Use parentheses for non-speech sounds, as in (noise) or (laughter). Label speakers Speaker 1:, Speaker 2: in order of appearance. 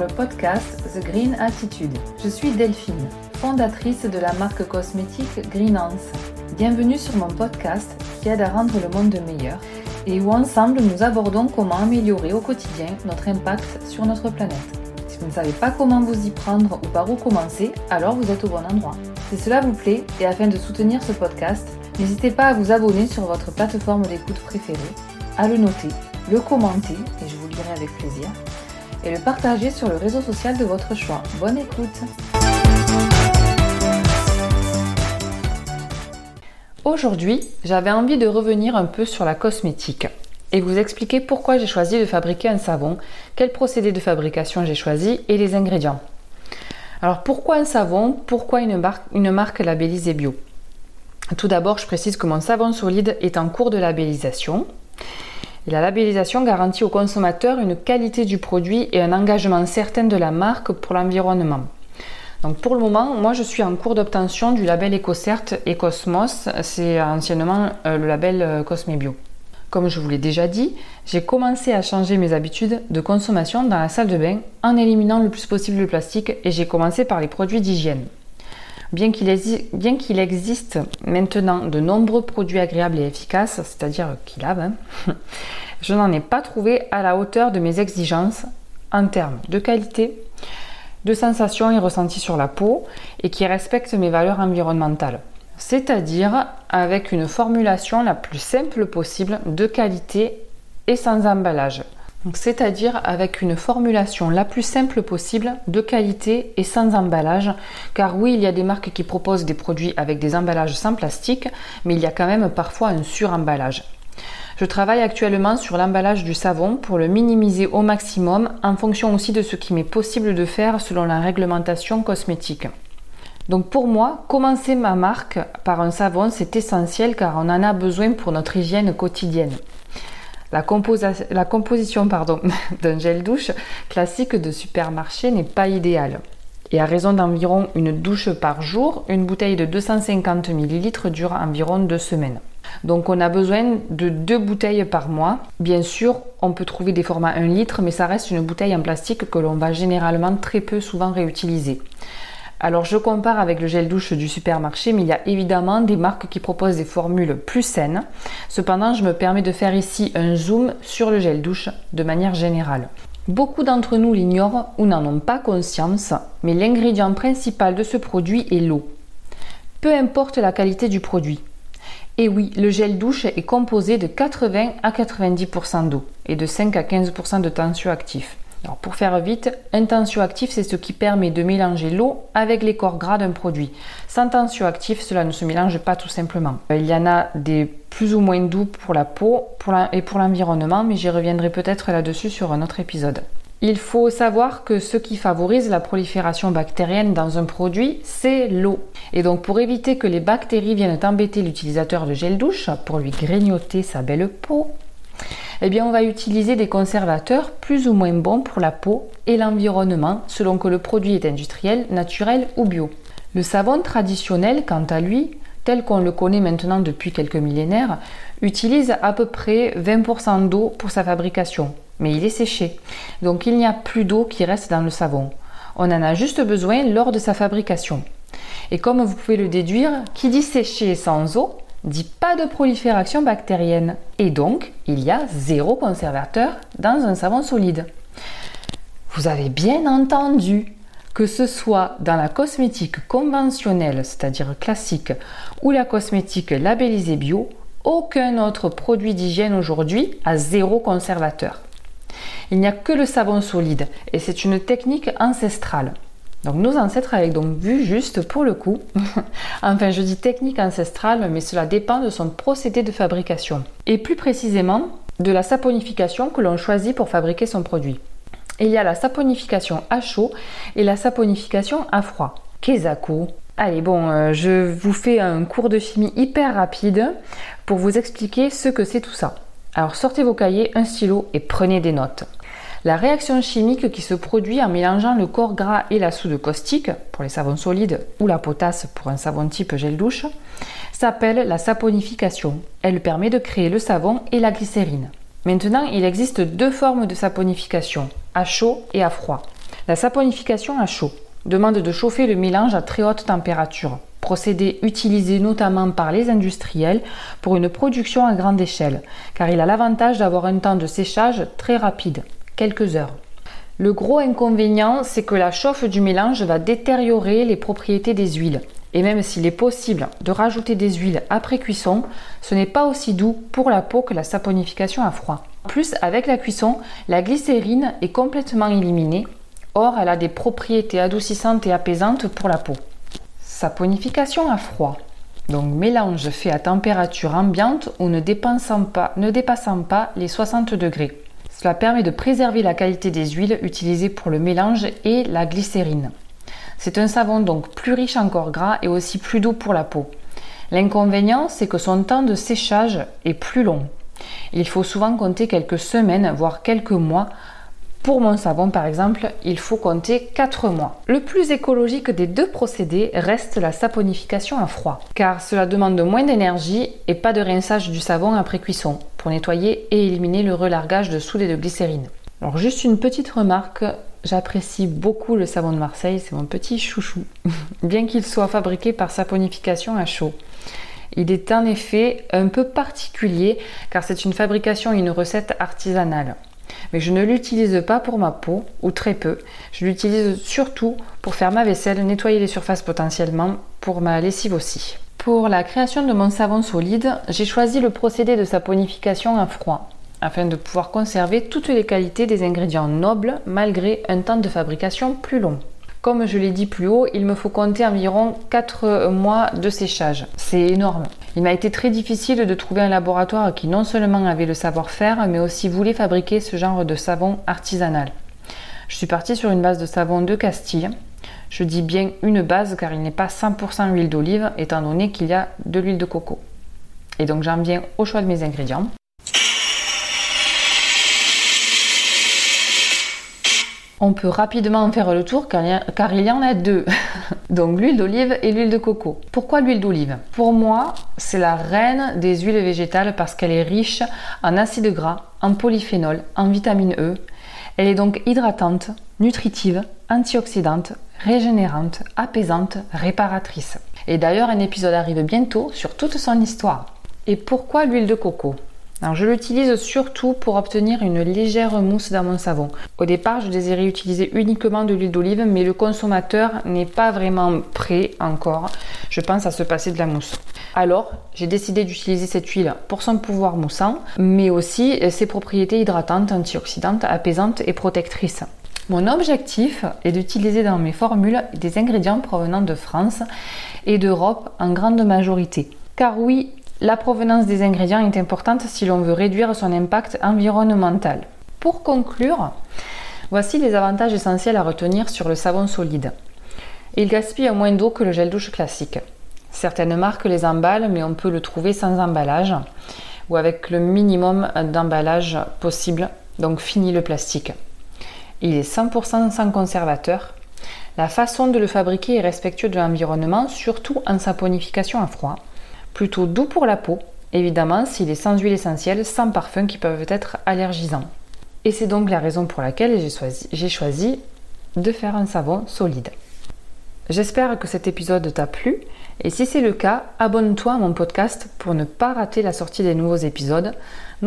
Speaker 1: le podcast The Green Attitude. Je suis Delphine, fondatrice de la marque cosmétique Greenance. Bienvenue sur mon podcast qui aide à rendre le monde meilleur et où ensemble nous abordons comment améliorer au quotidien notre impact sur notre planète. Si vous ne savez pas comment vous y prendre ou par où commencer, alors vous êtes au bon endroit. Si cela vous plaît et afin de soutenir ce podcast, n'hésitez pas à vous abonner sur votre plateforme d'écoute préférée, à le noter, le commenter, et je vous lirai avec plaisir, et le partager sur le réseau social de votre choix. Bonne écoute Aujourd'hui, j'avais envie de revenir un peu sur la cosmétique et vous expliquer pourquoi j'ai choisi de fabriquer un savon, quel procédé de fabrication j'ai choisi et les ingrédients. Alors pourquoi un savon? Pourquoi une, une marque labellisée bio? Tout d'abord, je précise que mon savon solide est en cours de labellisation. La labellisation garantit au consommateur une qualité du produit et un engagement certain de la marque pour l'environnement. Donc pour le moment, moi je suis en cours d'obtention du label EcoCert et Cosmos, c'est anciennement euh, le label euh, Cosmebio. Comme je vous l'ai déjà dit, j'ai commencé à changer mes habitudes de consommation dans la salle de bain en éliminant le plus possible le plastique et j'ai commencé par les produits d'hygiène. Bien qu'il existe maintenant de nombreux produits agréables et efficaces, c'est-à-dire qui lavent, hein, (laughs) je n'en ai pas trouvé à la hauteur de mes exigences en termes de qualité, de sensations et ressentis sur la peau et qui respectent mes valeurs environnementales. C'est-à-dire avec une formulation la plus simple possible, de qualité et sans emballage. C'est-à-dire avec une formulation la plus simple possible, de qualité et sans emballage. Car oui, il y a des marques qui proposent des produits avec des emballages sans plastique, mais il y a quand même parfois un suremballage. Je travaille actuellement sur l'emballage du savon pour le minimiser au maximum en fonction aussi de ce qui m'est possible de faire selon la réglementation cosmétique. Donc pour moi, commencer ma marque par un savon, c'est essentiel car on en a besoin pour notre hygiène quotidienne. La, composition (laughs) d'un gel douche classique de supermarché n'est pas idéale. Et à raison d'environ une douche par jour, une bouteille de 250 ml dure environ deux semaines. Donc on a besoin de deux bouteilles par mois. Bien sûr, on peut trouver des formats 1 litre, mais ça reste une bouteille en plastique que l'on va généralement très peu souvent réutiliser. Alors je compare avec le gel douche du supermarché, mais il y a évidemment des marques qui proposent des formules plus saines. Cependant, je me permets de faire ici un zoom sur le gel douche de manière générale. Beaucoup d'entre nous l'ignorent ou n'en ont pas conscience, mais l'ingrédient principal de ce produit est l'eau. Peu importe la qualité du produit, et oui, le gel douche est composé de 80 à 90% d'eau et de 5 à 15% de tensioactif. Alors pour faire vite, un tensioactif, c'est ce qui permet de mélanger l'eau avec les corps gras d'un produit. Sans tensioactif, cela ne se mélange pas tout simplement. Euh, il y en a des plus ou moins doux pour la peau et pour l'environnement, mais j'y reviendrai peut-être là-dessus sur un autre épisode. Il faut savoir que ce qui favorise la prolifération bactérienne dans un produit, c'est l'eau. Et donc pour éviter que les bactéries viennent embêter l'utilisateur de gel douche pour lui grignoter sa belle peau, eh on va utiliser des conservateurs plus ou moins bons pour la peau et l'environnement selon que le produit est industriel, naturel ou bio. Le savon traditionnel, quant à lui, tel qu'on le connaît maintenant depuis quelques millénaires, utilise à peu près 20% d'eau pour sa fabrication, mais il est séché. Donc il n'y a plus d'eau qui reste dans le savon. On en a juste besoin lors de sa fabrication. Et comme vous pouvez le déduire, qui dit séché sans eau dit pas de prolifération bactérienne. Et donc, il y a zéro conservateur dans un savon solide. Vous avez bien entendu que ce soit dans la cosmétique conventionnelle, c'est-à-dire classique, ou la cosmétique labellisée bio, aucun autre produit d'hygiène aujourd'hui a zéro conservateur. Il n'y a que le savon solide et c'est une technique ancestrale. Donc nos ancêtres avaient donc vu juste pour le coup. enfin, je dis technique ancestrale, mais cela dépend de son procédé de fabrication. Et plus précisément, de la saponification que l'on choisit pour fabriquer son produit. il y a la saponification à chaud et la saponification à froid. Kezaku. Allez, bon, euh, je vous fais un cours de chimie hyper rapide pour vous expliquer ce que c'est tout ça. Alors sortez vos cahiers, un stylo et prenez des notes. La réaction chimique qui se produit en mélangeant le corps gras et la soude caustique pour les savons solides ou la potasse pour un savon type gel douche s'appelle la saponification. Elle permet de créer le savon et la glycérine. Maintenant, il existe deux formes de saponification, à chaud et à froid. La saponification à chaud demande de chauffer le mélange à très haute température, procédé utilisé notamment par les industriels pour une production à grande échelle, car il a l'avantage d'avoir un temps de séchage très rapide, heures. Le gros inconvénient, c'est que la chauffe du mélange va détériorer les propriétés des huiles. Et même s'il est possible de rajouter des huiles après cuisson, ce n'est pas aussi doux pour la peau que la saponification à froid. En plus, avec la cuisson, la glycérine est complètement éliminée. Or, elle a des propriétés adoucissantes et apaisantes pour la peau. Saponification à froid. Donc mélange fait à température ambiante ou ne ne dépassant pas les 60 degrés. Cela permet de préserver la qualité des huiles utilisées pour le mélange et la glycérine. C'est un savon donc plus riche en corps gras et aussi plus doux pour la peau. L'inconvénient, c'est que son temps de séchage est plus long. Il faut souvent compter quelques semaines, voire quelques mois pour mon savon, par exemple, il faut compter 4 mois. Le plus écologique des deux procédés reste la saponification à froid, car cela demande moins d'énergie et pas de rinçage du savon après cuisson pour nettoyer et éliminer le relargage de soude et de glycérine. Alors juste une petite remarque, j'apprécie beaucoup le savon de Marseille, c'est mon petit chouchou, (laughs) bien qu'il soit fabriqué par saponification à chaud. Il est en effet un peu particulier car c'est une fabrication et une recette artisanale mais je ne l'utilise pas pour ma peau, ou très peu. Je l'utilise surtout pour faire ma vaisselle, nettoyer les surfaces potentiellement, pour ma lessive aussi. Pour la création de mon savon solide, j'ai choisi le procédé de saponification à froid, afin de pouvoir conserver toutes les qualités des ingrédients nobles malgré un temps de fabrication plus long. Comme je l'ai dit plus haut, il me faut compter environ 4 mois de séchage. C'est énorme. Il m'a été très difficile de trouver un laboratoire qui non seulement avait le savoir-faire, mais aussi voulait fabriquer ce genre de savon artisanal. Je suis partie sur une base de savon de Castille. Je dis bien une base car il n'est pas 100% huile d'olive étant donné qu'il y a de l'huile de coco. Et donc j'en viens au choix de mes ingrédients. On peut rapidement en faire le tour car il y en a deux. (laughs) Donc l'huile d'olive et l'huile de coco. Pourquoi l'huile d'olive? Pour moi, c'est la reine des huiles végétales parce qu'elle est riche en acides gras, en polyphénol, en vitamine E. Elle est donc hydratante, nutritive, antioxydante, régénérante, apaisante, réparatrice. Et d'ailleurs, un épisode arrive bientôt sur toute son histoire. Et pourquoi l'huile de coco? Je l'utilise surtout pour obtenir une légère mousse dans mon savon. Au départ, je désirais utiliser uniquement de l'huile d'olive, mais le consommateur n'est pas vraiment prêt encore, je pense, à se passer de la mousse. Alors, j'ai décidé d'utiliser cette huile pour son pouvoir moussant, mais aussi ses propriétés hydratantes, antioxydantes, apaisantes et protectrices. Mon objectif est d'utiliser dans mes formules des ingrédients provenant de France et d'Europe en grande majorité. Car oui, la provenance des ingrédients est importante si l'on veut réduire son impact environnemental. Pour conclure, voici les avantages essentiels à retenir sur le savon solide. Il gaspille moins d'eau que le gel douche classique. Certaines marques les emballent, mais on peut le trouver sans emballage ou avec le minimum d'emballage possible, donc fini le plastique. Il est 100% sans conservateur. La façon de le fabriquer est respectueuse de l'environnement, surtout en saponification à froid plutôt doux pour la peau, évidemment s'il est sans huile essentielle, sans parfum qui peuvent être allergisants. Et c'est donc la raison pour laquelle j'ai choisi, choisi de faire un savon solide. J'espère que cet épisode t'a plu et si c'est le cas, abonne-toi à mon podcast pour ne pas rater la sortie des nouveaux épisodes.